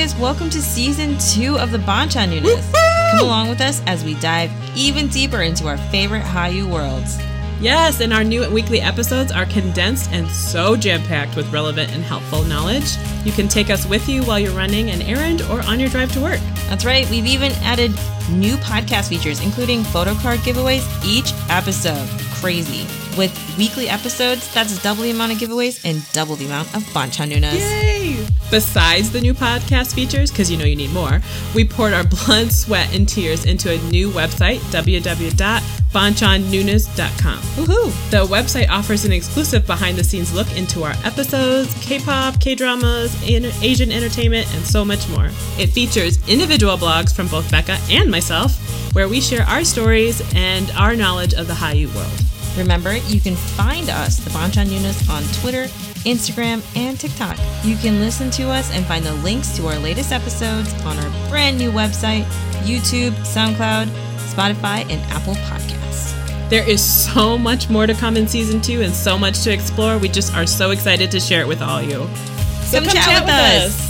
guys, welcome to season two of the Banchan Nunas. Come along with us as we dive even deeper into our favorite Hallyu worlds. Yes, and our new weekly episodes are condensed and so jam packed with relevant and helpful knowledge. You can take us with you while you're running an errand or on your drive to work. That's right, we've even added new podcast features, including photo card giveaways each episode. Crazy. With weekly episodes, that's double the amount of giveaways and double the amount of Banchan Nunas. Yay! Besides the new podcast features, because you know you need more, we poured our blood, sweat, and tears into a new website, www.banchannunas.com. Woohoo! The website offers an exclusive behind the scenes look into our episodes, K pop, K dramas, Asian entertainment, and so much more. It features individual blogs from both Becca and myself, where we share our stories and our knowledge of the Hallyu world. Remember, you can find us, the Banchan Nunas, on Twitter, Instagram, and TikTok. You can listen to us and find the links to our latest episodes on our brand new website, YouTube, SoundCloud, Spotify, and Apple Podcasts. There is so much more to come in season two and so much to explore. We just are so excited to share it with all you. So come, come chat, chat, with us. us.